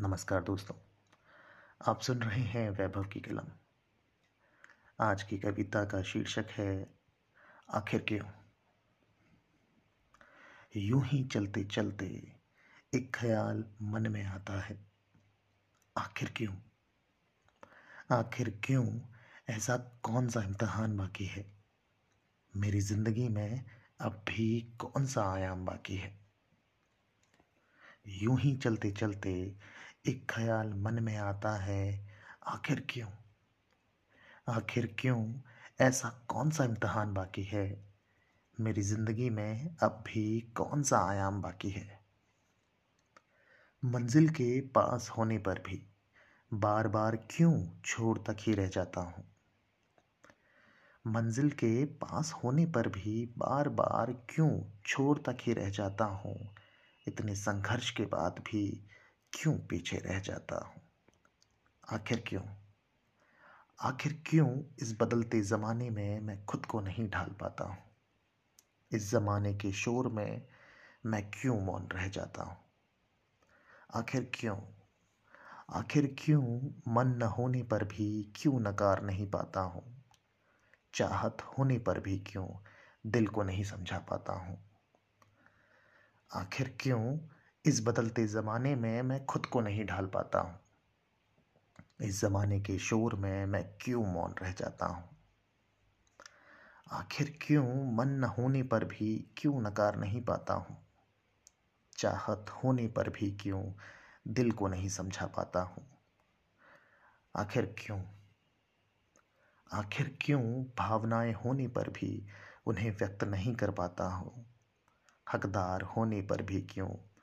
नमस्कार दोस्तों, आप सुन रहे हैं वैभव की कलम। आज की कविता का शीर्षक है, आखिर क्यों? यूँ ही चलते चलते एक ख्याल मन में आता है, आखिर क्यों? आखिर क्यों ऐसा कौन सा इम्तहान बाकी है? मेरी ज़िंदगी में अब भी कौन सा आयाम बाकी है? यूँ ही चलते चलते एक ख्याल मन में आता है, आखिर क्यों? आखिर क्यों ऐसा कौन सा इम्तहान बाकी है? मेरी ज़िंदगी में अब भी कौन सा आयाम बाकी है? मंजिल के पास होने पर भी बार बार क्यों छोड़ तक ही रह जाता हूँ? मंजिल के पास होने पर भी बार बार क्यों छोड़ तक ही रह जाता हूँ? इतने संघर्ष के बाद भी क्यों पीछे रह जाता हूँ? आखिर क्यों? आखिर क्यों इस बदलते ज़माने में मैं खुद को नहीं ढाल पाता हूँ? इस ज़माने के शोर में मैं क्यों मौन रह जाता हूँ? आखिर क्यों? आखिर क्यों मन न होने पर भी क्यों नकार नहीं पाता हूँ? चाहत होने पर भी क्यों दिल को नहीं समझा पाता हूँ? आखिर क्यों इस बदलते ज़माने में मैं खुद को नहीं ढाल पाता हूँ। इस ज़माने के शोर में मैं क्यों मौन रह जाता हूँ? आखिर क्यों मन न होने पर भी क्यों नकार नहीं पाता हूँ? चाहत होने पर भी क्यों दिल को नहीं समझा पाता हूँ? आखिर क्यों? आखिर क्यों भावनाएँ होने पर भी उन्हें व्यक्त नहीं कर पाता हूँ? हकदार होने पर भी क्यों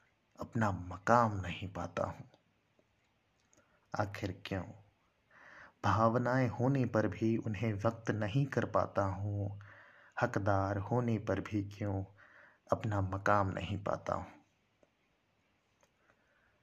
अपना मकाम नहीं पाता हूँ। आखिर क्यों? भावनाएँ होने पर भी उन्हें व्यक्त नहीं कर पाता हूँ। हकदार होने पर भी क्यों? अपना मकाम नहीं पाता हूँ।